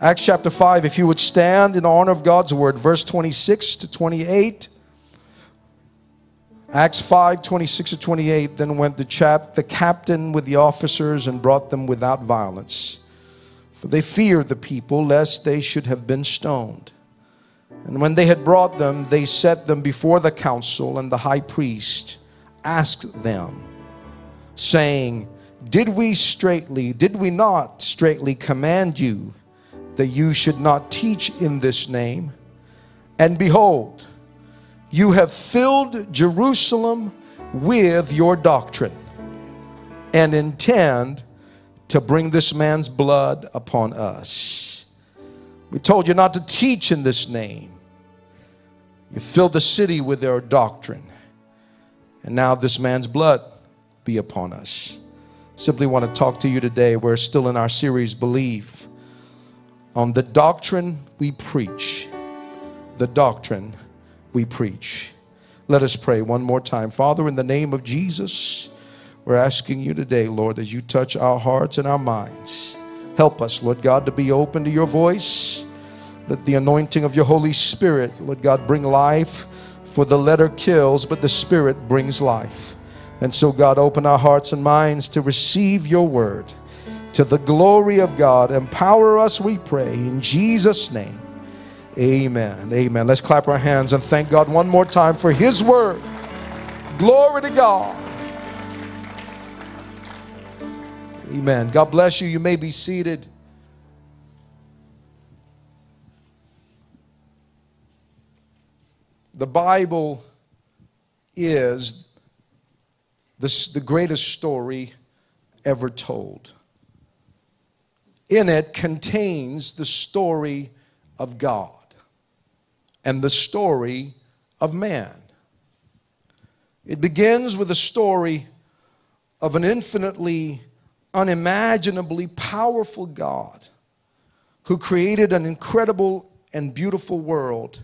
Acts chapter 5, if you would stand in honor of God's word, verse 26 to 28. Acts 5, 26 to 28. Then went the chap, the captain with the officers and brought them without violence. For they feared the people, lest they should have been stoned. And when they had brought them, they set them before the council, and the high priest asked them, saying, Did we straightly, did we not straightly command you that you should not teach in this name? And behold, you have filled Jerusalem with your doctrine and intend to bring this man's blood upon us. We told you not to teach in this name. You filled the city with their doctrine. And now this man's blood be upon us. Simply want to talk to you today. We're still in our series, Believe, on the doctrine we preach. The doctrine we preach. Let us pray one more time. Father, in the name of Jesus, we're asking you today, Lord, that you touch our hearts and our minds. Help us, Lord God, to be open to your voice. Let the anointing of your Holy Spirit, Lord God, bring life. For the letter kills, but the Spirit brings life. And so, God, open our hearts and minds to receive your word. To the glory of God, empower us, we pray, in Jesus' name. Amen. Amen. Let's clap our hands and thank God one more time for His word. Glory to God. Amen. God bless you. You may be seated. The Bible is the, greatest story ever told. In it contains the story of God and the story of man. It begins with a story of an infinitely, unimaginably powerful God who created an incredible and beautiful world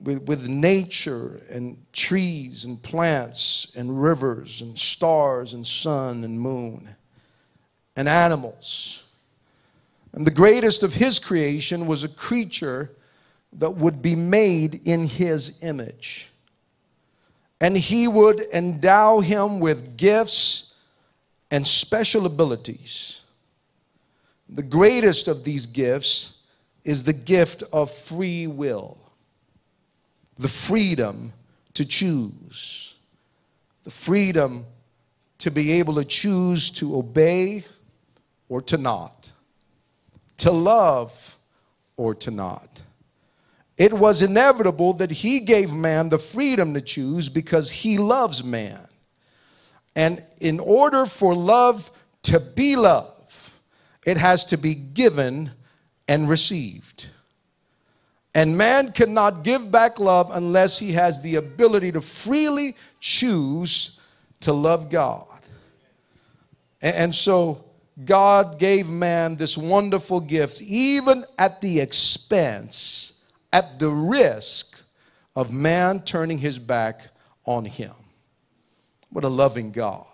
with, with nature and trees and plants and rivers and stars and sun and moon and animals. And the greatest of his creation was a creature that would be made in his image. And he would endow him with gifts and special abilities. The greatest of these gifts is the gift of free will, the freedom to choose, the freedom to be able to choose to obey or to not, to love or to not. It was inevitable that he gave man the freedom to choose because he loves man. And in order for love to be love, it has to be given and received. And man cannot give back love unless he has the ability to freely choose to love God. And so God gave man this wonderful gift, even at the expense at the risk of man turning his back on him. What a loving God.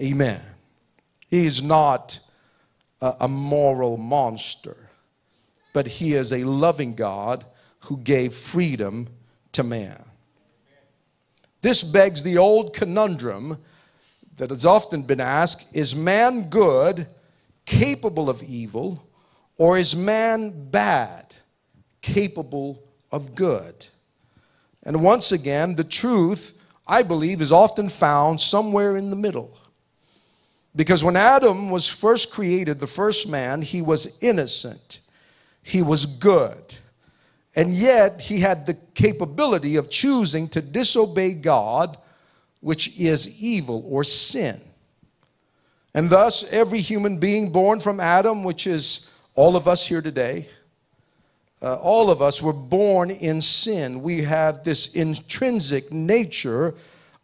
Amen. He is not a, moral monster, but he is a loving God who gave freedom to man. This begs the old conundrum that has often been asked is man good, capable of evil, or is man bad? capable of good. And once again, the truth, I believe, is often found somewhere in the middle. Because when Adam was first created, the first man, he was innocent, he was good. And yet, he had the capability of choosing to disobey God, which is evil or sin. And thus, every human being born from Adam, which is all of us here today, uh, all of us were born in sin. We have this intrinsic nature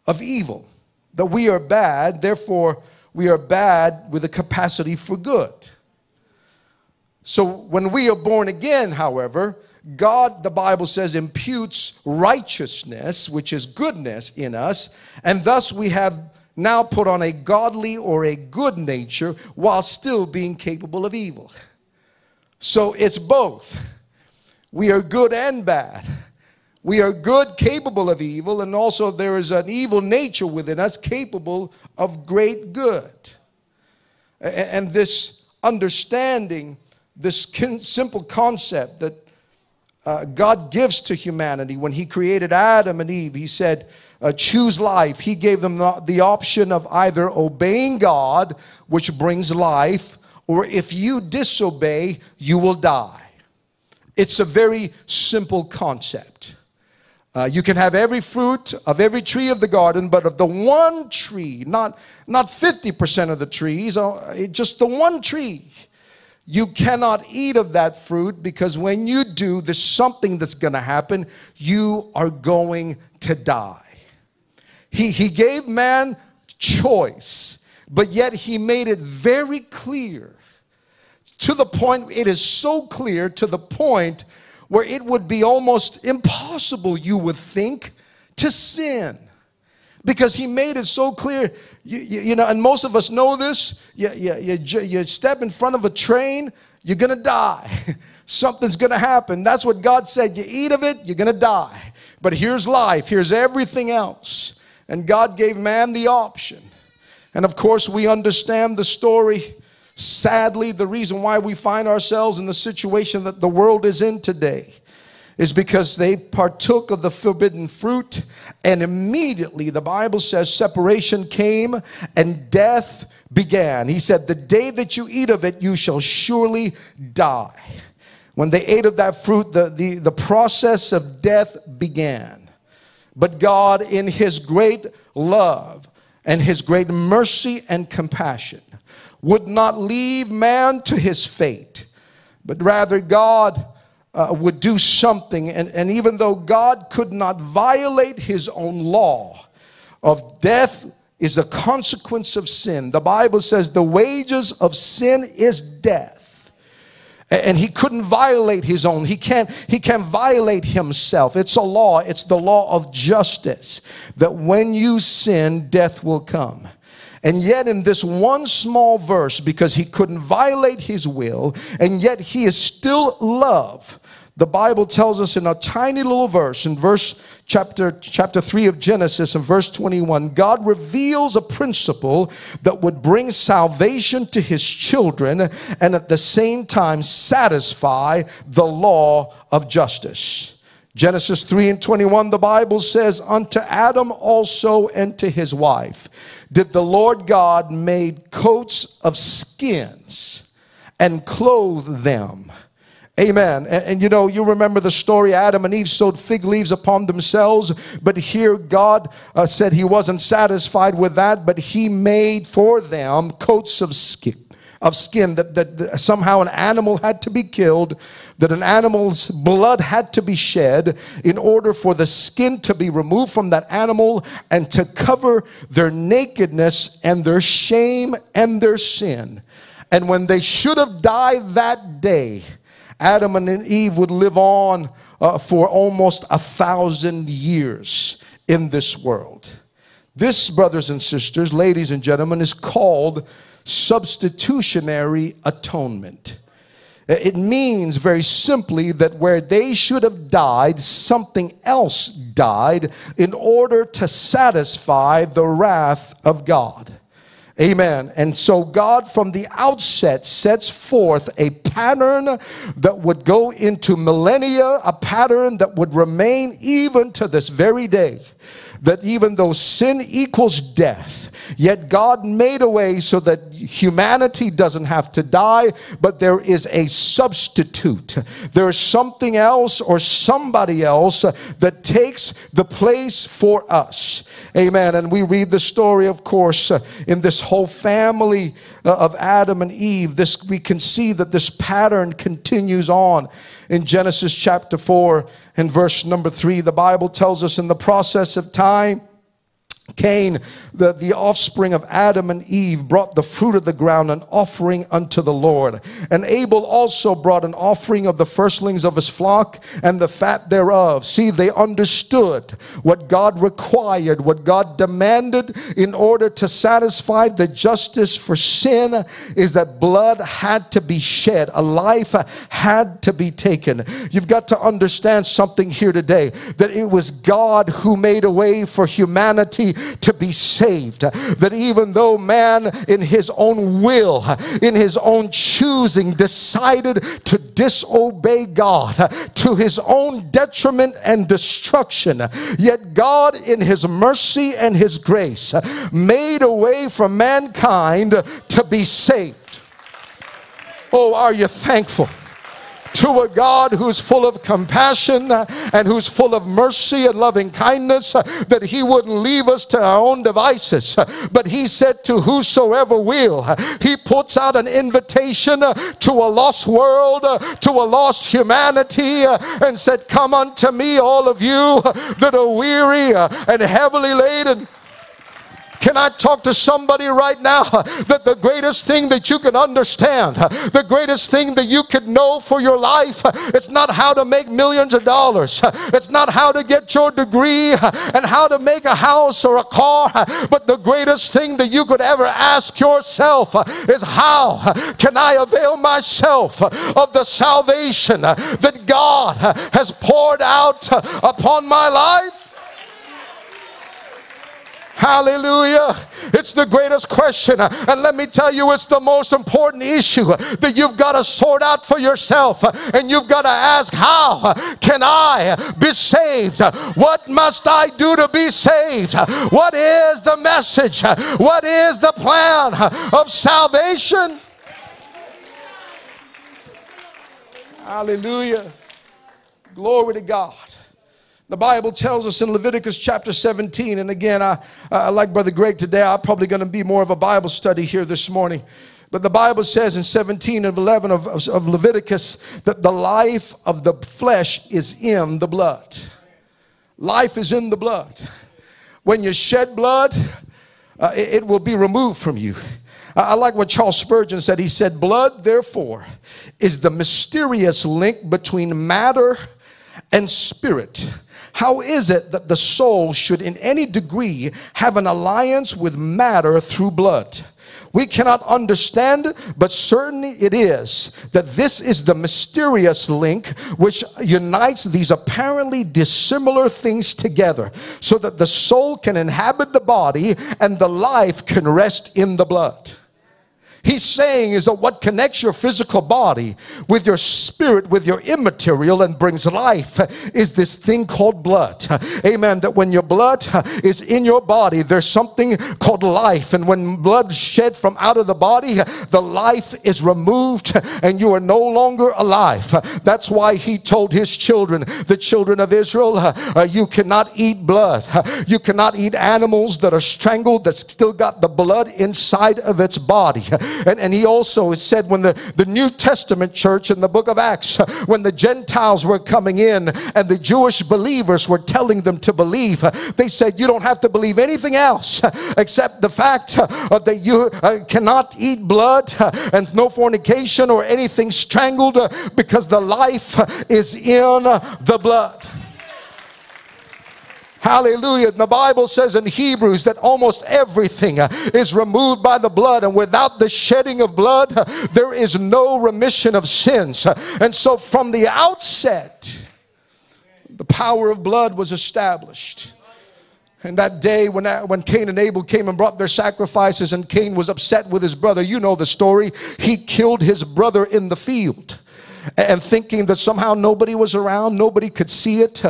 of evil, that we are bad, therefore, we are bad with a capacity for good. So when we are born again, however, God, the Bible says, imputes righteousness, which is goodness, in us, and thus we have now put on a godly or a good nature while still being capable of evil. So it's both. We are good and bad. We are good, capable of evil, and also there is an evil nature within us capable of great good. And this understanding, this simple concept that uh, God gives to humanity when He created Adam and Eve, He said, uh, choose life. He gave them the option of either obeying God, which brings life, or if you disobey, you will die. It's a very simple concept. Uh, you can have every fruit of every tree of the garden, but of the one tree, not, not 50% of the trees, uh, just the one tree, you cannot eat of that fruit because when you do, there's something that's going to happen. You are going to die. He, he gave man choice, but yet he made it very clear to the point, it is so clear to the point where it would be almost impossible, you would think, to sin. Because he made it so clear, you, you, you know, and most of us know this. You, you, you, you step in front of a train, you're gonna die. Something's gonna happen. That's what God said. You eat of it, you're gonna die. But here's life, here's everything else. And God gave man the option. And of course, we understand the story Sadly, the reason why we find ourselves in the situation that the world is in today is because they partook of the forbidden fruit, and immediately the Bible says separation came and death began. He said, The day that you eat of it, you shall surely die. When they ate of that fruit, the, the, the process of death began. But God, in His great love and His great mercy and compassion, would not leave man to his fate, but rather God uh, would do something. And, and even though God could not violate his own law of death is a consequence of sin, the Bible says the wages of sin is death. And he couldn't violate his own. He can't he can't violate himself. It's a law. It's the law of justice that when you sin death will come and yet, in this one small verse, because he couldn't violate his will, and yet he is still love. The Bible tells us in a tiny little verse, in verse chapter, chapter 3 of Genesis, in verse 21, God reveals a principle that would bring salvation to his children and at the same time satisfy the law of justice. Genesis 3 and 21, the Bible says, Unto Adam also and to his wife did the Lord God made coats of skins and clothed them. Amen. And, and, you know, you remember the story Adam and Eve sewed fig leaves upon themselves, but here God uh, said he wasn't satisfied with that, but he made for them coats of skin of skin, that, that, that somehow an animal had to be killed, that an animal's blood had to be shed in order for the skin to be removed from that animal and to cover their nakedness and their shame and their sin. And when they should have died that day, Adam and Eve would live on uh, for almost a thousand years in this world. This, brothers and sisters, ladies and gentlemen, is called substitutionary atonement. It means very simply that where they should have died, something else died in order to satisfy the wrath of God. Amen. And so God from the outset sets forth a pattern that would go into millennia, a pattern that would remain even to this very day. That even though sin equals death, Yet God made a way so that humanity doesn't have to die, but there is a substitute. There is something else or somebody else that takes the place for us. Amen. And we read the story, of course, in this whole family uh, of Adam and Eve. This we can see that this pattern continues on in Genesis chapter 4 and verse number 3. The Bible tells us in the process of time Cain, the, the offspring of Adam and Eve, brought the fruit of the ground, an offering unto the Lord. And Abel also brought an offering of the firstlings of his flock and the fat thereof. See, they understood what God required, what God demanded in order to satisfy the justice for sin is that blood had to be shed, a life had to be taken. You've got to understand something here today that it was God who made a way for humanity to be saved. That even though man, in his own will, in his own choosing, decided to disobey God to his own detriment and destruction, yet God, in his mercy and his grace, made a way for mankind to be saved. Oh, are you thankful? To a God who's full of compassion and who's full of mercy and loving kindness, that He wouldn't leave us to our own devices. But He said, To whosoever will, He puts out an invitation to a lost world, to a lost humanity, and said, Come unto me, all of you that are weary and heavily laden can I talk to somebody right now that the greatest thing that you can understand, the greatest thing that you could know for your life, it's not how to make millions of dollars, it's not how to get your degree and how to make a house or a car, but the greatest thing that you could ever ask yourself is how can I avail myself of the salvation that God has poured out upon my life? Hallelujah. It's the greatest question. And let me tell you, it's the most important issue that you've got to sort out for yourself. And you've got to ask, How can I be saved? What must I do to be saved? What is the message? What is the plan of salvation? Hallelujah. Glory to God. The Bible tells us in Leviticus chapter 17, and again, I, I like Brother Greg today, I'm probably going to be more of a Bible study here this morning. But the Bible says in 17 and 11 of, of, Leviticus that the life of the flesh is in the blood. Life is in the blood. When you shed blood, uh, it, it will be removed from you. I like what Charles Spurgeon said. He said, Blood, therefore, is the mysterious link between matter and spirit how is it that the soul should, in any degree, have an alliance with matter through blood? We cannot understand, but certainly it is that this is the mysterious link which unites these apparently dissimilar things together so that the soul can inhabit the body and the life can rest in the blood. He's saying is that what connects your physical body with your spirit, with your immaterial, and brings life is this thing called blood. Amen. That when your blood is in your body, there's something called life. And when blood shed from out of the body, the life is removed and you are no longer alive. That's why he told his children, the children of Israel, uh, you cannot eat blood. You cannot eat animals that are strangled, that's still got the blood inside of its body. And, and he also said when the, the New Testament church in the book of Acts, when the Gentiles were coming in and the Jewish believers were telling them to believe, they said, You don't have to believe anything else except the fact that you uh, cannot eat blood and no fornication or anything strangled because the life is in the blood. Hallelujah. The Bible says in Hebrews that almost everything uh, is removed by the blood, and without the shedding of blood, uh, there is no remission of sins. And so, from the outset, the power of blood was established. And that day when, uh, when Cain and Abel came and brought their sacrifices, and Cain was upset with his brother, you know the story. He killed his brother in the field and thinking that somehow nobody was around, nobody could see it.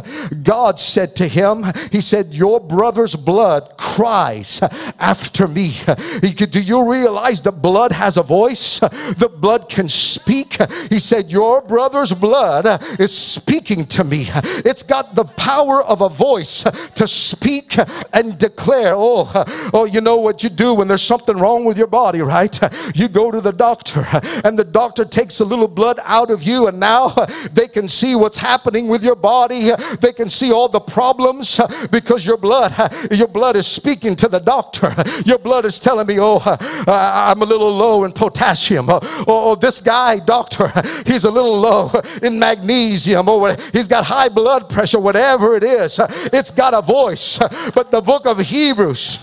God said to him, He said, Your brother's blood cries after me. Do you realize that blood has a voice? The blood can speak. He said, Your brother's blood is speaking to me. It's got the power of a voice to speak and declare. Oh, oh, you know what you do when there's something wrong with your body, right? You go to the doctor, and the doctor takes a little blood out of of you, and now they can see what's happening with your body. They can see all the problems because your blood, your blood is speaking to the doctor. Your blood is telling me, oh, I'm a little low in potassium. Oh, oh, this guy, doctor, he's a little low in magnesium. Oh, or he's got high blood pressure, whatever it is. It's got a voice. But the book of Hebrews,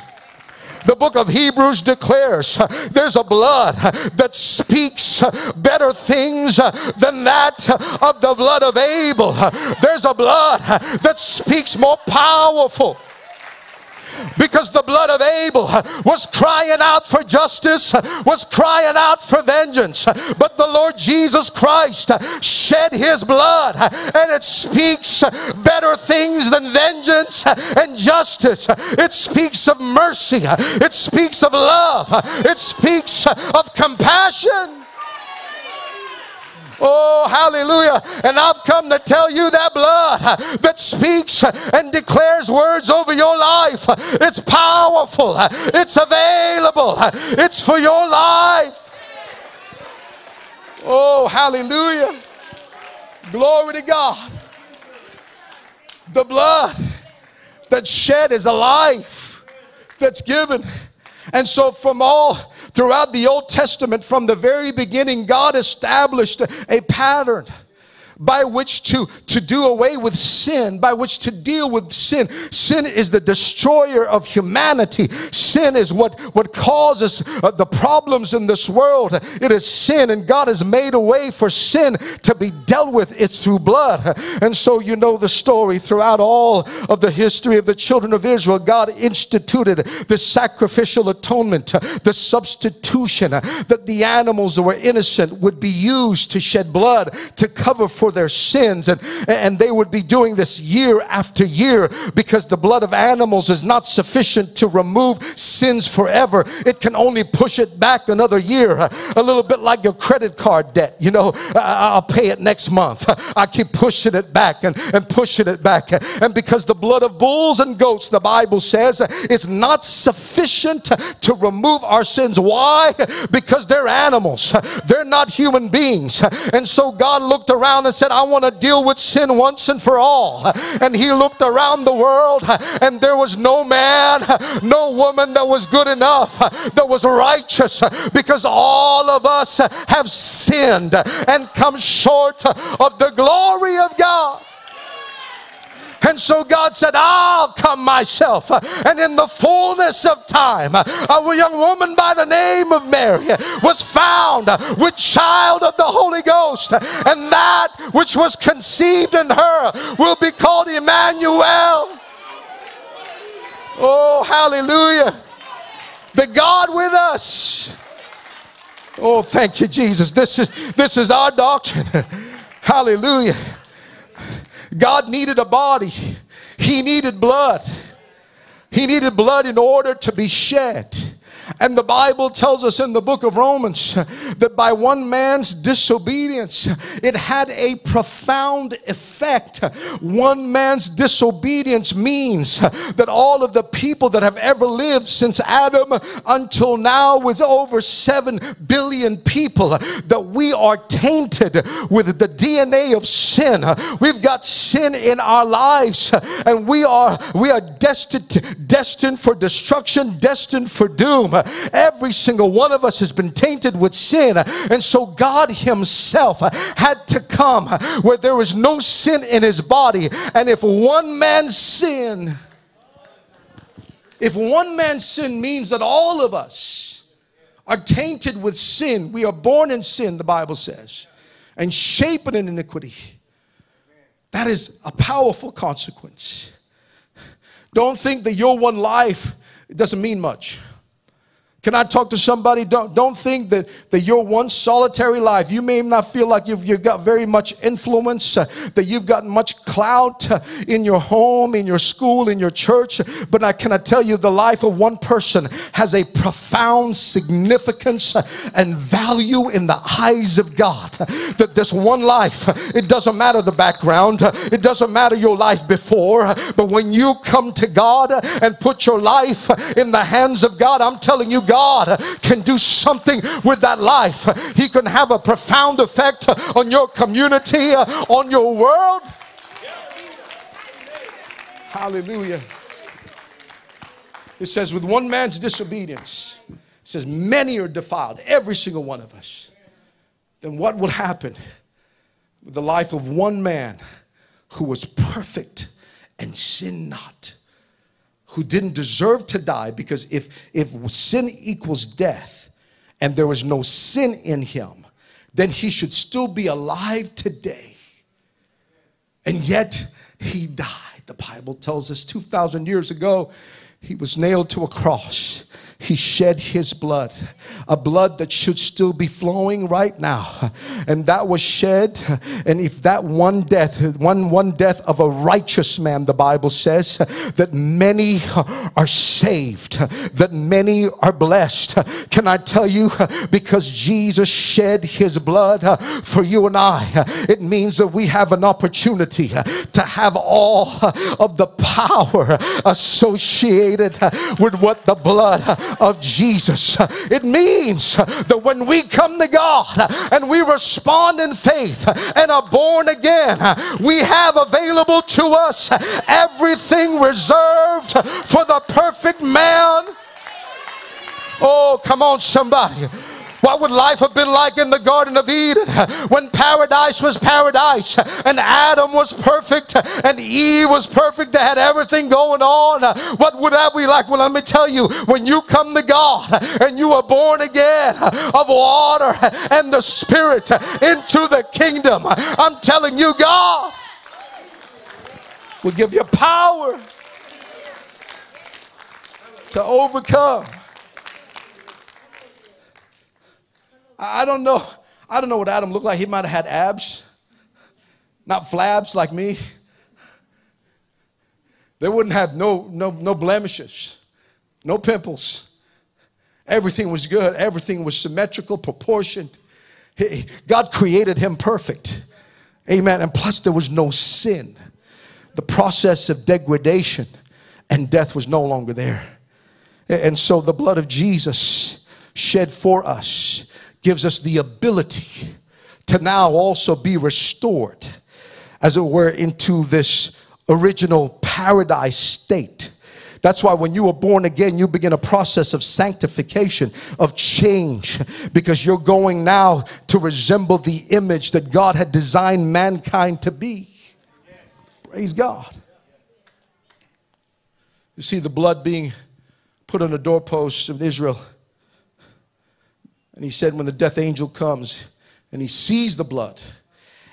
the book of Hebrews declares there's a blood that speaks better things than that of the blood of Abel. There's a blood that speaks more powerful because the blood of Abel was crying out for justice, was crying out for vengeance. But the Lord Jesus Christ shed his blood and it speaks better things than vengeance and justice. It speaks of mercy, it speaks of love, it speaks of compassion. Oh, hallelujah. And I've come to tell you that blood that speaks and declares words over your life. It's powerful, it's available, it's for your life. Oh, hallelujah. Glory to God. The blood that's shed is a life that's given. And so, from all throughout the Old Testament, from the very beginning, God established a pattern by which to, to do away with sin, by which to deal with sin. Sin is the destroyer of humanity. Sin is what, what causes uh, the problems in this world. It is sin, and God has made a way for sin to be dealt with. It's through blood. And so you know the story throughout all of the history of the children of Israel. God instituted the sacrificial atonement, the substitution, that the animals that were innocent would be used to shed blood to cover for for their sins. And, and they would be doing this year after year because the blood of animals is not sufficient to remove sins forever. It can only push it back another year. A little bit like your credit card debt. You know, I'll pay it next month. I keep pushing it back and, and pushing it back. And because the blood of bulls and goats, the Bible says, is not sufficient to remove our sins. Why? Because they're animals. They're not human beings. And so God looked around and said, I want to deal with sin once and for all. And he looked around the world and there was no man, no woman that was good enough, that was righteous, because all of us have sinned and come short of the glory of God. And so God said, I'll come myself. And in the fullness of time, a young woman by the name of Mary was found with child of the Holy Ghost. And that which was conceived in her will be called Emmanuel. Oh, hallelujah. The God with us. Oh, thank you, Jesus. This is this is our doctrine. Hallelujah. God needed a body, He needed blood. He needed blood in order to be shed. And the Bible tells us in the book of Romans that by one man's disobedience, it had a profound effect. One man's disobedience means that all of the people that have ever lived since Adam until now, with over 7 billion people, that we are tainted with the DNA of sin. We've got sin in our lives, and we are we are destined destined for destruction, destined for doom. Every single one of us has been tainted with sin. And so God Himself had to come where there was no sin in His body. And if one man's sin, if one man's sin means that all of us are tainted with sin, we are born in sin, the Bible says, and shapen in iniquity. That is a powerful consequence. Don't think that your one life doesn't mean much. Can I talk to somebody? Don't, don't think that, that your one solitary life, you may not feel like you've, you've got very much influence, uh, that you've got much clout uh, in your home, in your school, in your church. But I cannot tell you the life of one person has a profound significance and value in the eyes of God. That this one life, it doesn't matter the background, it doesn't matter your life before, but when you come to God and put your life in the hands of God, I'm telling you, God God can do something with that life. He can have a profound effect on your community, on your world. Hallelujah. It says, with one man's disobedience, it says, many are defiled, every single one of us. Then what will happen with the life of one man who was perfect and sinned not? Who didn't deserve to die because if, if sin equals death and there was no sin in him, then he should still be alive today. And yet he died. The Bible tells us 2,000 years ago, he was nailed to a cross he shed his blood, a blood that should still be flowing right now. And that was shed. And if that one death, one, one death of a righteous man, the Bible says, that many are saved, that many are blessed. Can I tell you, because Jesus shed his blood for you and I, it means that we have an opportunity to have all of the power associated with what the blood of Jesus. It means that when we come to God and we respond in faith and are born again, we have available to us everything reserved for the perfect man. Oh, come on, somebody. What would life have been like in the Garden of Eden when paradise was paradise and Adam was perfect and Eve was perfect? They had everything going on. What would that be like? Well, let me tell you, when you come to God and you are born again of water and the Spirit into the kingdom, I'm telling you, God will give you power to overcome. I don't know. I don't know what Adam looked like. He might have had abs, not flabs like me. They wouldn't have no, no, no blemishes, no pimples. Everything was good. Everything was symmetrical, proportioned. He, God created him perfect. Amen. And plus, there was no sin. The process of degradation and death was no longer there. And so, the blood of Jesus shed for us gives us the ability to now also be restored, as it were, into this original paradise state. That's why when you are born again, you begin a process of sanctification, of change, because you're going now to resemble the image that God had designed mankind to be. Praise God. You see the blood being put on the doorposts of Israel and he said, When the death angel comes and he sees the blood,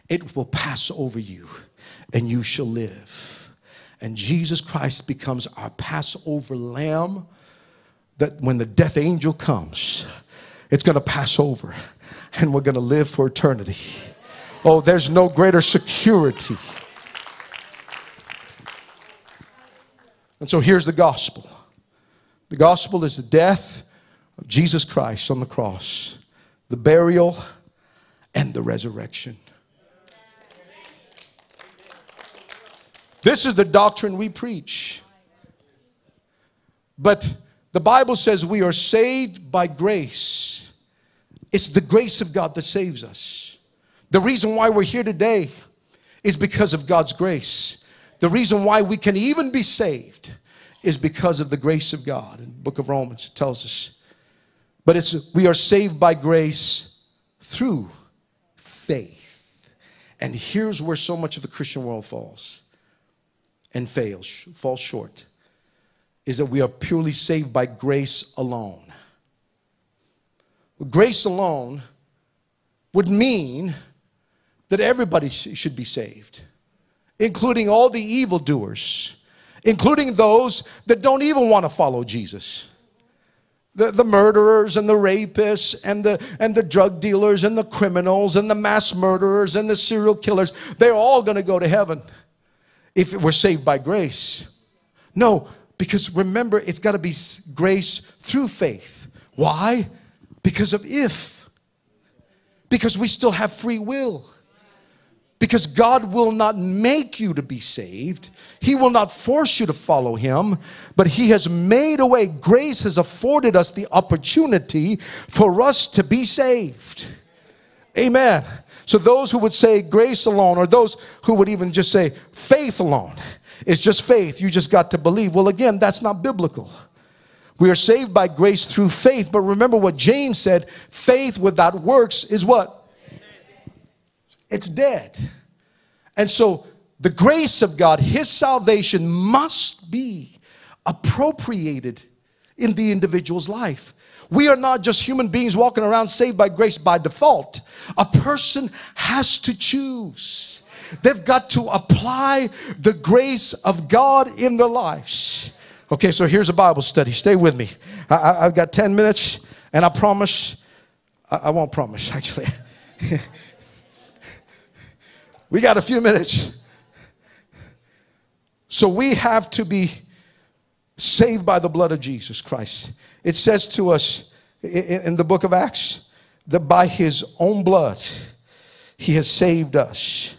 it will pass over you and you shall live. And Jesus Christ becomes our Passover lamb that when the death angel comes, it's going to pass over and we're going to live for eternity. Oh, there's no greater security. And so here's the gospel the gospel is the death of Jesus Christ on the cross, the burial, and the resurrection. This is the doctrine we preach. But the Bible says we are saved by grace. It's the grace of God that saves us. The reason why we're here today is because of God's grace. The reason why we can even be saved is because of the grace of God. In the book of Romans, it tells us but it's we are saved by grace through faith. And here's where so much of the Christian world falls and fails, falls short, is that we are purely saved by grace alone. Grace alone would mean that everybody should be saved, including all the evildoers, including those that don't even want to follow Jesus the, the murderers and the rapists and the, and the drug dealers and the criminals and the mass murderers and the serial killers, they're all going to go to heaven if we're saved by grace. No, because remember, it's got to be grace through faith. Why? Because of if. Because we still have free will because God will not make you to be saved. He will not force you to follow Him, but He has made a way. Grace has afforded us the opportunity for us to be saved. Amen. So, those who would say grace alone, or those who would even just say faith alone, it's just faith. You just got to believe. Well, again, that's not biblical. We are saved by grace through faith, but remember what James said faith without works is what? It's dead. And so, the grace of God, His salvation must be appropriated in the individual's life. We are not just human beings walking around saved by grace by default. A person has to choose. They've got to apply the grace of God in their lives. Okay, so here's a Bible study. Stay with me. I, have got 10 minutes, and I promise, I, I won't promise actually. We got a few minutes. So we have to be saved by the blood of Jesus Christ. It says to us in the book of Acts that by his own blood, he has saved us.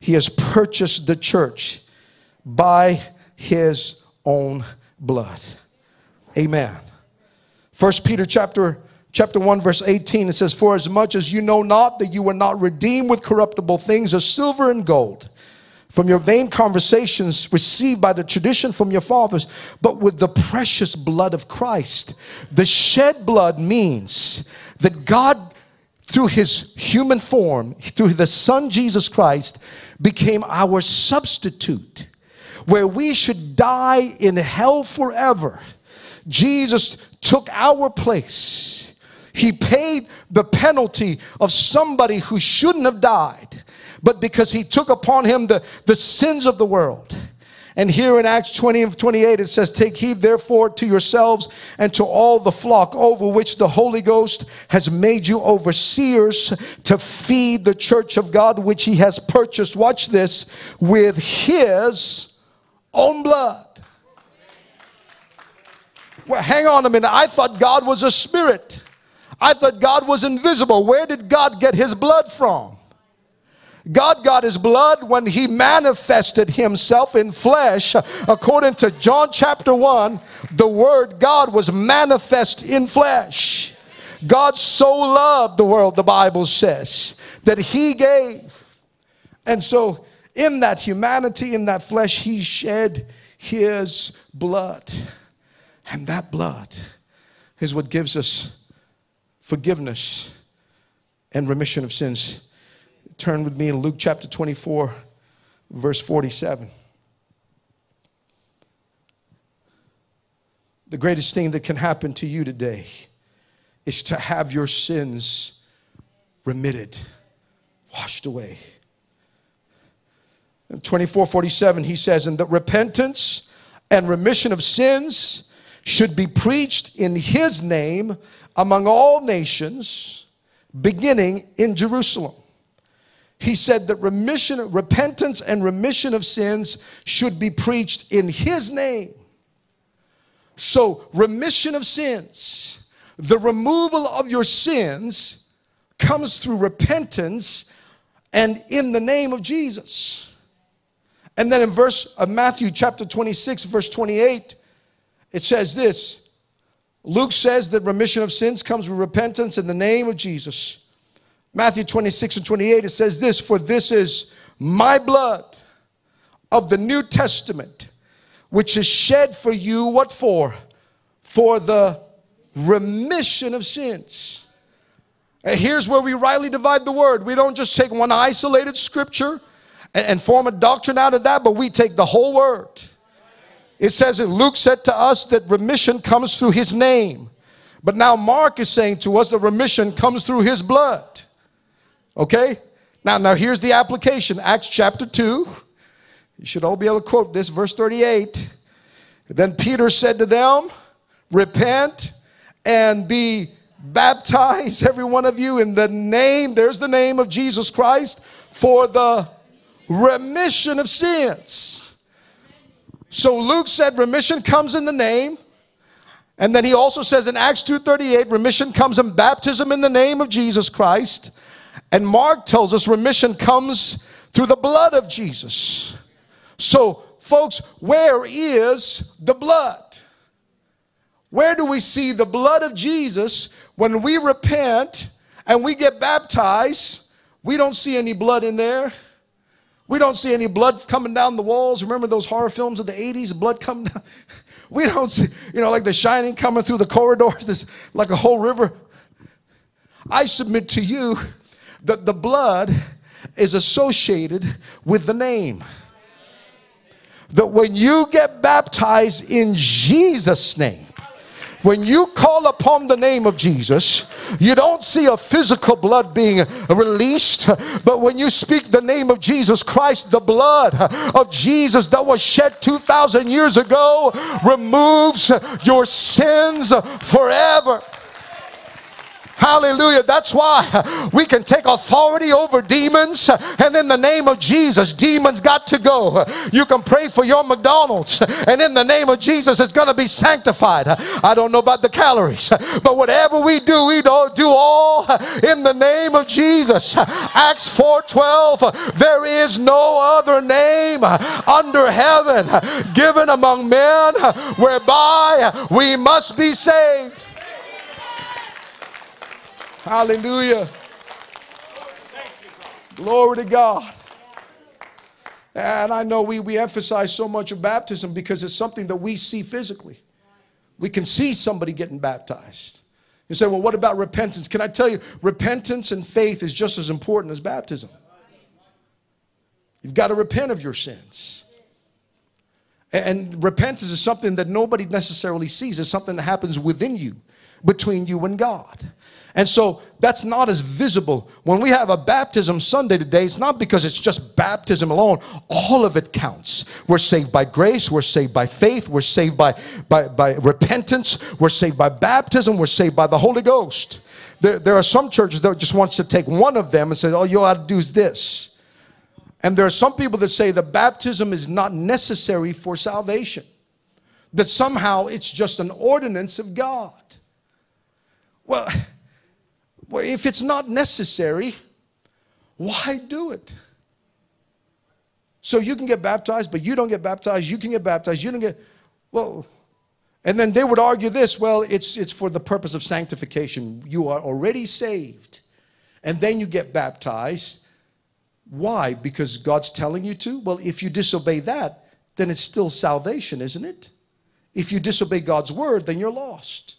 He has purchased the church by his own blood. Amen. First Peter chapter chapter 1 verse 18 it says for as much as you know not that you were not redeemed with corruptible things as silver and gold from your vain conversations received by the tradition from your fathers, but with the precious blood of Christ. The shed blood means that God, through his human form, through the Son Jesus Christ, became our substitute. Where we should die in hell forever, Jesus took our place. He paid the penalty of somebody who shouldn't have died but because he took upon him the, the sins of the world. And here in Acts 20 and 28, it says, Take heed therefore to yourselves and to all the flock over which the Holy Ghost has made you overseers to feed the church of God, which he has purchased, watch this, with his own blood. Well, hang on a minute. I thought God was a spirit. I thought God was invisible. Where did God get his blood from? God got his blood when he manifested himself in flesh. According to John chapter 1, the word God was manifest in flesh. God so loved the world, the Bible says, that he gave. And so, in that humanity, in that flesh, he shed his blood. And that blood is what gives us forgiveness and remission of sins turn with me in Luke chapter 24, verse 47. The greatest thing that can happen to you today is to have your sins remitted, washed away. In 24 47, he says, And that repentance and remission of sins should be preached in his name among all nations, beginning in Jerusalem he said that remission, repentance and remission of sins should be preached in his name. So, remission of sins, the removal of your sins comes through repentance and in the name of Jesus. And then in verse of Matthew chapter 26 verse 28 it says this Luke says that remission of sins comes with repentance in the name of Jesus. Matthew 26 and 28, it says this For this is my blood of the New Testament, which is shed for you, what for? For the remission of sins. And here's where we rightly divide the word. We don't just take one isolated scripture and, and form a doctrine out of that, but we take the whole word. It says that Luke said to us that remission comes through his name. But now Mark is saying to us that remission comes through his blood. Okay? Now, now here's the application. Acts chapter 2. You should all be able to quote this, verse 38. Then Peter said to them, Repent and be baptized, every one of you, in the name, there's the name of Jesus Christ, for the remission of sins. So Luke said remission comes in the name. And then he also says in Acts 2:38, remission comes in baptism in the name of Jesus Christ. And Mark tells us remission comes through the blood of Jesus. So, folks, where is the blood? Where do we see the blood of Jesus when we repent and we get baptized? We don't see any blood in there. We don't see any blood coming down the walls. Remember those horror films of the 80s? Blood coming down. We don't see, you know, like the shining coming through the corridors, this like a whole river. I submit to you that the blood is associated with the name. That when you get baptized in Jesus' name, when you call upon the name of Jesus, you don't see a physical blood being released, but when you speak the name of Jesus Christ, the blood of Jesus that was shed 2,000 years ago removes your sins forever. Hallelujah. That's why we can take authority over demons. And in the name of Jesus, demons got to go. You can pray for your McDonald's. And in the name of Jesus, it's going to be sanctified. I don't know about the calories. But whatever we do, we don't do all in the name of Jesus. Acts 4.12, there is no other name under heaven given among men whereby we must be saved. Hallelujah. Glory to God. And I know we, we emphasize so much of baptism because it's something that we see physically. We can see somebody getting baptized. You say, well, what about repentance? Can I tell you, repentance and faith is just as important as baptism. You've got to repent of your sins. And repentance is something that nobody necessarily sees, it's something that happens within you, between you and God. And so that's not as visible. When we have a baptism Sunday today, it's not because it's just baptism alone. All of it counts. We're saved by grace, we're saved by faith, we're saved by, by, by repentance, we're saved by baptism, we're saved by the Holy Ghost. There, there are some churches that just wants to take one of them and say, all you ought to do is this. And there are some people that say the baptism is not necessary for salvation. That somehow it's just an ordinance of God. Well, if it's not necessary, why do it? So you can get baptized, but you don't get baptized. You can get baptized. You don't get, well, and then they would argue this well, it's, it's for the purpose of sanctification. You are already saved, and then you get baptized. Why? Because God's telling you to? Well, if you disobey that, then it's still salvation, isn't it? If you disobey God's word, then you're lost.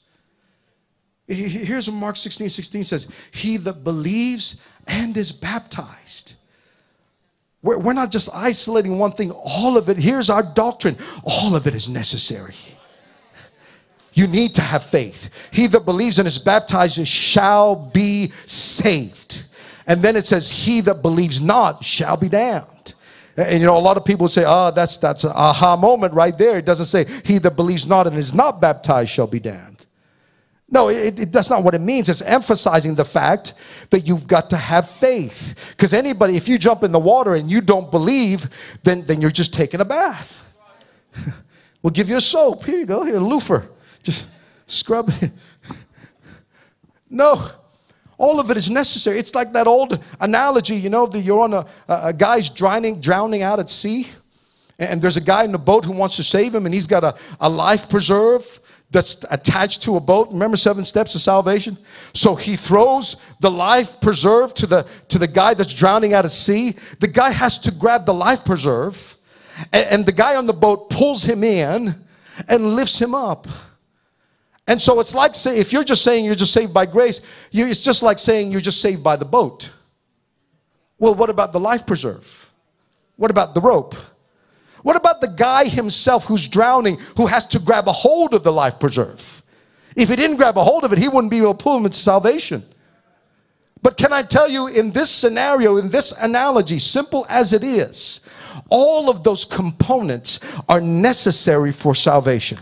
Here's what Mark 16 16 says He that believes and is baptized. We're, we're not just isolating one thing, all of it. Here's our doctrine all of it is necessary. You need to have faith. He that believes and is baptized shall be saved. And then it says, He that believes not shall be damned. And you know, a lot of people say, Oh, that's that's an aha moment right there. It doesn't say, He that believes not and is not baptized shall be damned. No, it, it, that's not what it means. It's emphasizing the fact that you've got to have faith. Because anybody, if you jump in the water and you don't believe, then, then you're just taking a bath. we'll give you a soap. Here you go, here, a loofah. Just scrub it. No, all of it is necessary. It's like that old analogy, you know, that you're on a, a guy's drowning, drowning out at sea, and there's a guy in the boat who wants to save him, and he's got a, a life preserve that's attached to a boat. Remember seven steps of salvation? So he throws the life preserve to the, to the guy that's drowning out at sea. The guy has to grab the life preserve, and, and the guy on the boat pulls him in and lifts him up. And so it's like say, if you're just saying you're just saved by grace, you, it's just like saying you're just saved by the boat. Well, what about the life preserve? What about the rope? What about the guy himself who's drowning who has to grab a hold of the life preserve? If he didn't grab a hold of it, he wouldn't be able to pull him into salvation. But can I tell you, in this scenario, in this analogy, simple as it is, all of those components are necessary for salvation.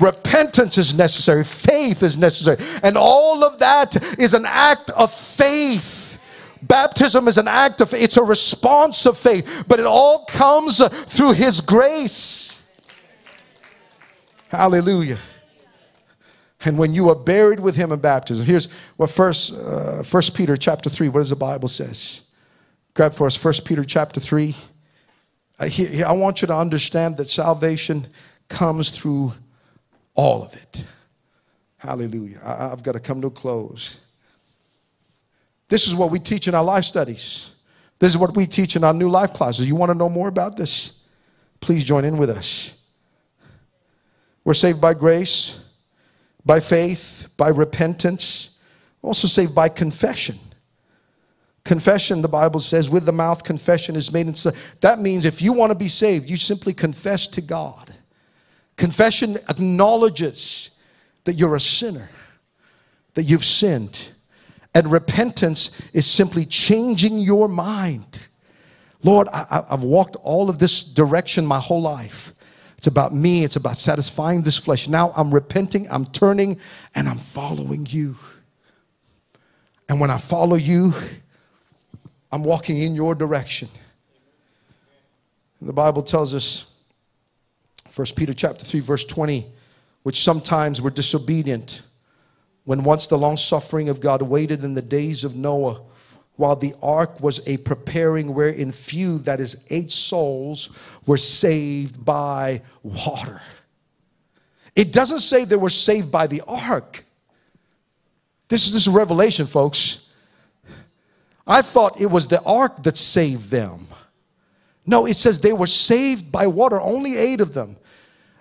Repentance is necessary, faith is necessary, and all of that is an act of faith. Baptism is an act of, it's a response of faith, but it all comes through His grace. Hallelujah. And when you are buried with Him in baptism, here's what First, uh, First Peter chapter three. What does the Bible says? Grab for us 1 Peter chapter 3. I, I want you to understand that salvation comes through all of it. Hallelujah. I, I've got to come to a close. This is what we teach in our life studies. This is what we teach in our new life classes. You want to know more about this? Please join in with us. We're saved by grace, by faith, by repentance, We're also saved by confession. Confession, the Bible says, with the mouth, confession is made. That means if you want to be saved, you simply confess to God. Confession acknowledges that you're a sinner, that you've sinned. And repentance is simply changing your mind. Lord, I, have walked all of this direction my whole life. It's about me, it's about satisfying this flesh. Now I'm repenting, I'm turning, and I'm following you. And when I follow you, I'm walking in your direction. And the Bible tells us, 1 Peter chapter 3, verse 20, which sometimes we're disobedient, when once the long suffering of God waited in the days of Noah, while the ark was a preparing wherein few, that is, eight souls, were saved by water. It doesn't say they were saved by the ark. This is this a revelation, folks. I thought it was the ark that saved them. No, it says they were saved by water, only eight of them.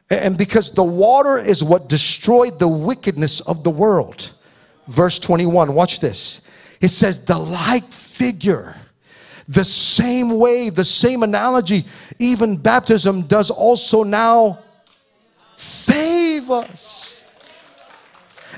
And because the water is what destroyed the wickedness of the world. Verse 21, watch this. It says, the like figure, the same way, the same analogy, even baptism does also now save us.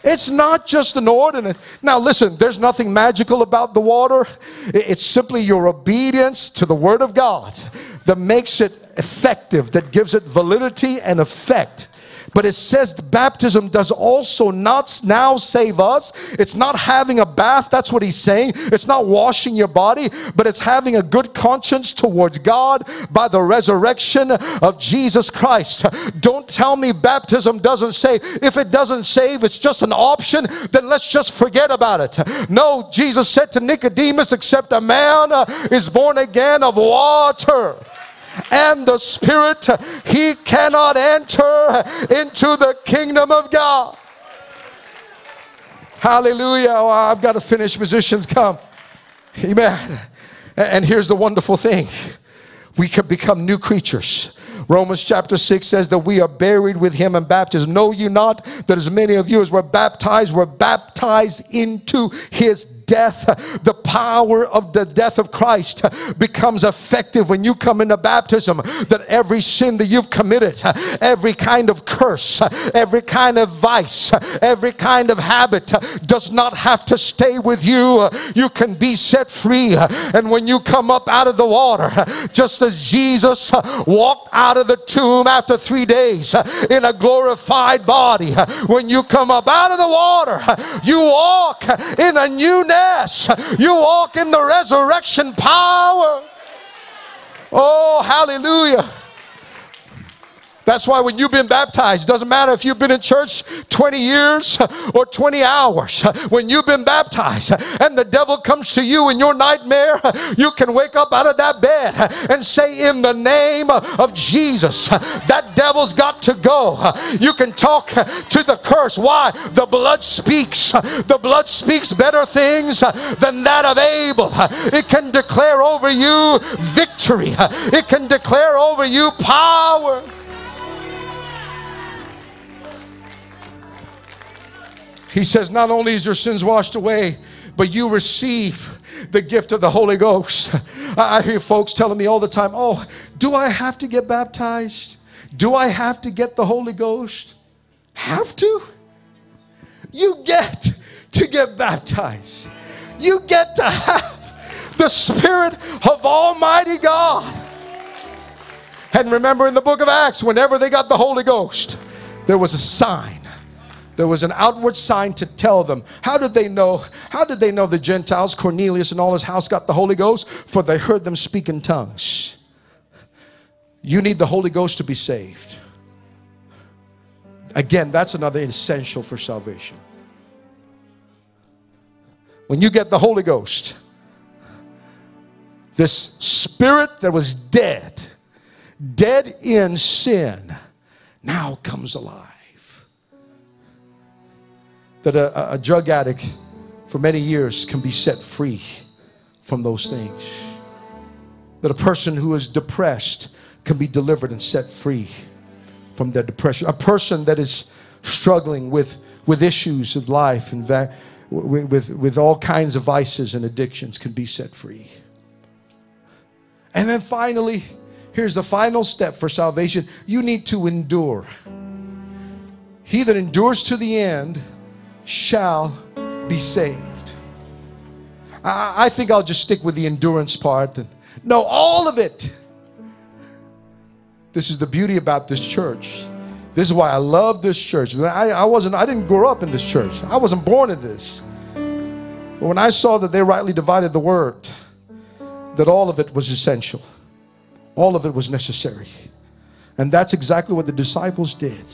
It's not just an ordinance. Now, listen, there's nothing magical about the water. It's simply your obedience to the Word of God that makes it effective, that gives it validity and effect. But it says baptism does also not now save us. It's not having a bath. That's what he's saying. It's not washing your body, but it's having a good conscience towards God by the resurrection of Jesus Christ. Don't tell me baptism doesn't save. If it doesn't save, it's just an option, then let's just forget about it. No, Jesus said to Nicodemus, except a man uh, is born again of water and the Spirit, he cannot enter into the kingdom of God. Hallelujah. Oh, I've got to finish. Musicians, come. Amen. And here's the wonderful thing we can become new creatures. Romans chapter 6 says that we are buried with him in baptism. Know you not that as many of you as were baptized were baptized into his death, the power of the death of Christ becomes effective when you come into baptism. That every sin that you've committed, every kind of curse, every kind of vice, every kind of habit does not have to stay with you. You can be set free. And when you come up out of the water, just as Jesus walked out of the tomb after three days in a glorified body, when you come up out of the water, you walk in a newness you walk in the resurrection power. Oh, hallelujah. That's why when you've been baptized, doesn't matter if you've been in church 20 years or 20 hours, when you've been baptized and the devil comes to you in your nightmare, you can wake up out of that bed and say, In the name of Jesus, that devil's got to go. You can talk to the curse. Why? The blood speaks. The blood speaks better things than that of Abel. It can declare over you victory, it can declare over you power. He says, Not only is your sins washed away, but you receive the gift of the Holy Ghost. I hear folks telling me all the time, Oh, do I have to get baptized? Do I have to get the Holy Ghost? Have to? You get to get baptized. You get to have the Spirit of Almighty God. And remember in the book of Acts, whenever they got the Holy Ghost, there was a sign there was an outward sign to tell them. How did they know? How did they know the Gentiles, Cornelius and all his house got the Holy Ghost? For they heard them speak in tongues. You need the Holy Ghost to be saved. Again, that's another essential for salvation. When you get the Holy Ghost, this spirit that was dead, dead in sin, now comes alive. That a, a drug addict for many years can be set free from those things. That a person who is depressed can be delivered and set free from their depression. A person that is struggling with, with issues of life and with, with, with all kinds of vices and addictions can be set free. And then finally, here's the final step for salvation you need to endure. He that endures to the end shall be saved. I, I think I'll just stick with the endurance part. And, no, all of it. This is the beauty about this church. This is why I love this church. I, I wasn't, I didn't grow up in this church. I wasn't born in this. But when I saw that they rightly divided the word, that all of it was essential, all of it was necessary. And that's exactly what the disciples did.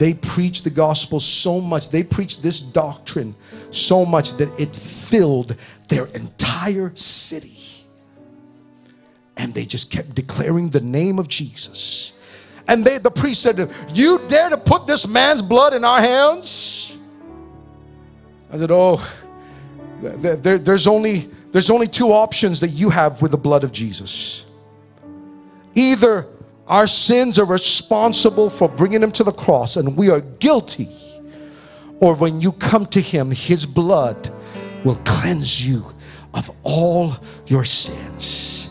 They preached the gospel so much, they preached this doctrine so much that it filled their entire city. And they just kept declaring the name of Jesus. And they, the priest said, You dare to put this man's blood in our hands? I said, Oh, there, there's only there's only two options that you have with the blood of Jesus. Either our sins are responsible for bringing him to the cross and we are guilty, or when you come to him, his blood will cleanse you of all your sins.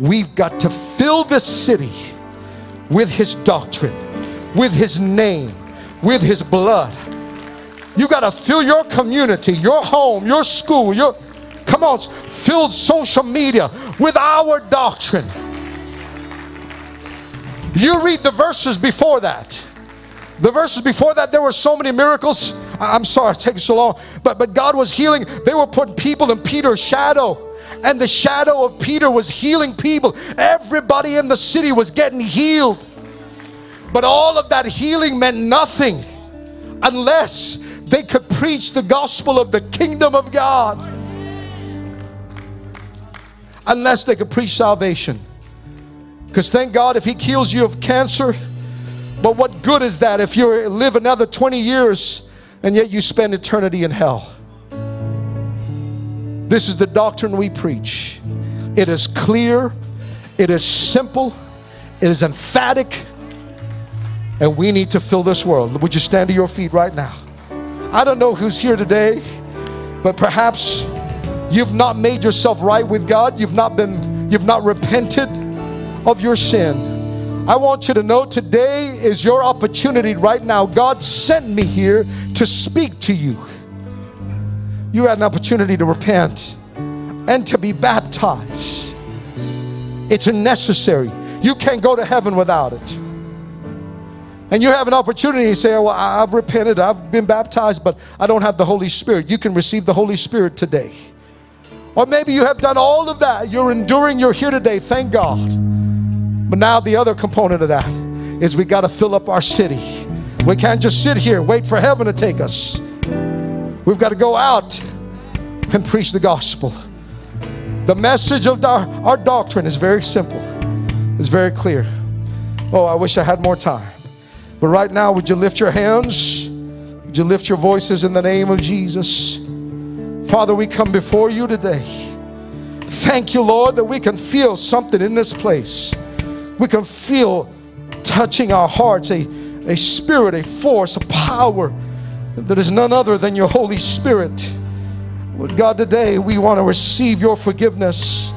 We've got to fill this city with his doctrine, with his name, with his blood. You got to fill your community, your home, your school, your Come on, fill social media with our doctrine. You read the verses before that. The verses before that, there were so many miracles. I'm sorry it's taking so long, but, but God was healing. They were putting people in Peter's shadow, and the shadow of Peter was healing people. Everybody in the city was getting healed. But all of that healing meant nothing unless they could preach the gospel of the kingdom of God unless they could preach salvation. Because thank God if He kills you of cancer, but what good is that if you live another 20 years and yet you spend eternity in hell? This is the doctrine we preach. It is clear, it is simple, it is emphatic, and we need to fill this world. Would you stand to your feet right now? I don't know who's here today, but perhaps You've not made yourself right with God. You've not been, you've not repented of your sin. I want you to know today is your opportunity right now. God sent me here to speak to you. You had an opportunity to repent and to be baptized. It's necessary. You can't go to heaven without it. And you have an opportunity to say, oh, Well, I've repented, I've been baptized, but I don't have the Holy Spirit. You can receive the Holy Spirit today. Or maybe you have done all of that. You're enduring, you're here today, thank God. But now the other component of that is we got to fill up our city. We can't just sit here, wait for heaven to take us. We've got to go out and preach the gospel. The message of our, our doctrine is very simple, it's very clear. Oh, I wish I had more time. But right now, would you lift your hands? Would you lift your voices in the name of Jesus? Father, we come before you today. Thank you, Lord, that we can feel something in this place. We can feel touching our hearts a, a spirit, a force, a power that is none other than your Holy Spirit. Lord God, today we want to receive your forgiveness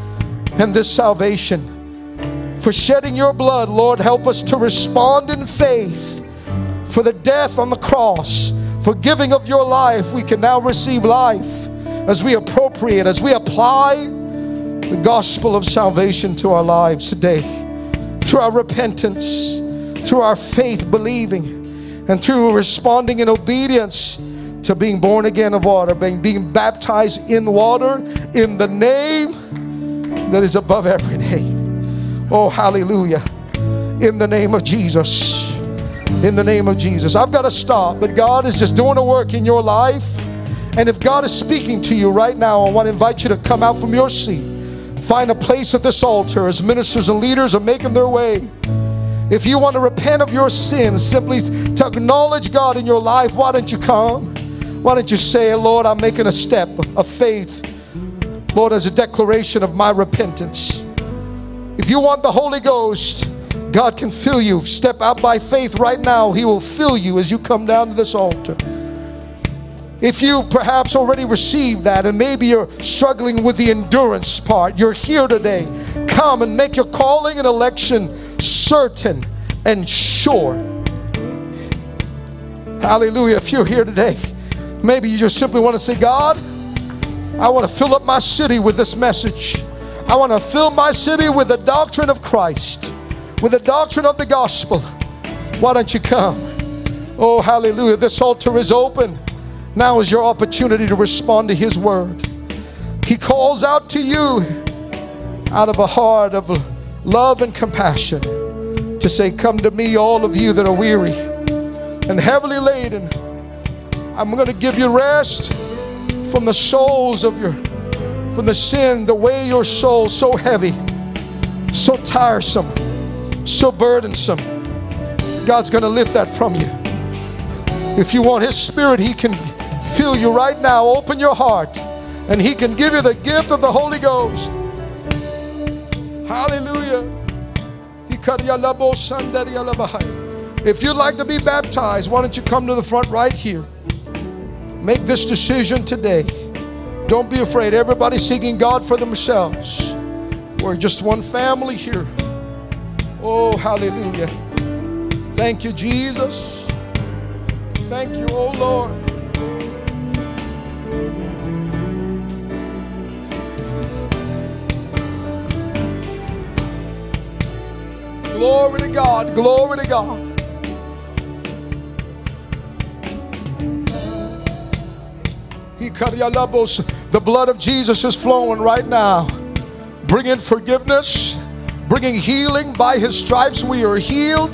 and this salvation. For shedding your blood, Lord, help us to respond in faith. For the death on the cross, for giving of your life, we can now receive life as we appropriate, as we apply the gospel of salvation to our lives today through our repentance, through our faith believing, and through responding in obedience to being born again of water, being, being baptized in water in the name that is above every name. Oh, hallelujah. In the name of Jesus. In the name of Jesus. I've got to stop, but God is just doing a work in your life. And if God is speaking to you right now, I want to invite you to come out from your seat. Find a place at this altar as ministers and leaders are making their way. If you want to repent of your sins, simply to acknowledge God in your life, why don't you come? Why don't you say, Lord, I'm making a step of faith, Lord, as a declaration of my repentance. If you want the Holy Ghost, God can fill you. Step out by faith right now. He will fill you as you come down to this altar. If you perhaps already received that and maybe you're struggling with the endurance part, you're here today. Come and make your calling and election certain and sure. Hallelujah. If you're here today, maybe you just simply want to say, God, I want to fill up my city with this message. I want to fill my city with the doctrine of Christ, with the doctrine of the gospel. Why don't you come? Oh, hallelujah. This altar is open. Now is your opportunity to respond to His word. He calls out to you out of a heart of love and compassion to say, Come to me, all of you that are weary and heavily laden. I'm going to give you rest from the souls of your, from the sin, the way your soul so heavy, so tiresome, so burdensome. God's going to lift that from you. If you want His Spirit, He can fill you right now. Open your heart, and He can give you the gift of the Holy Ghost. Hallelujah. If you'd like to be baptized, why don't you come to the front right here? Make this decision today. Don't be afraid. Everybody seeking God for themselves. We're just one family here. Oh, hallelujah. Thank you, Jesus. Thank you, oh Lord. Glory to God. Glory to God. The blood of Jesus is flowing right now, bringing forgiveness, bringing healing. By his stripes, we are healed.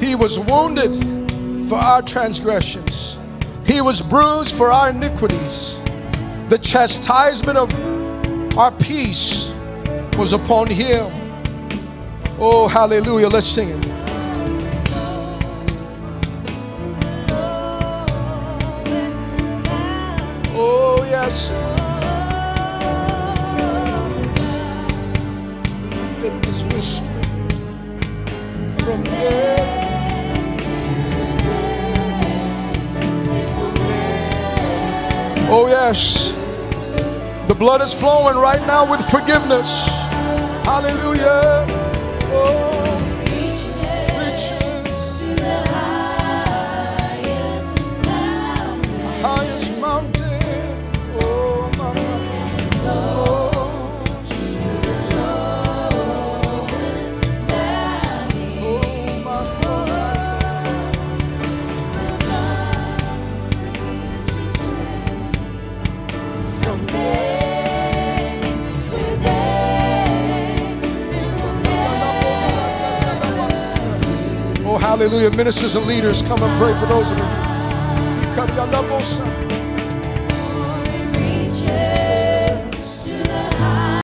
He was wounded for our transgressions, he was bruised for our iniquities. The chastisement of our peace was upon him. Oh, hallelujah. Let's sing it. Oh, yes. Mystery from. Oh, yes. The blood is flowing right now with forgiveness. Hallelujah. Hallelujah. Ministers and leaders, come and pray for those of you.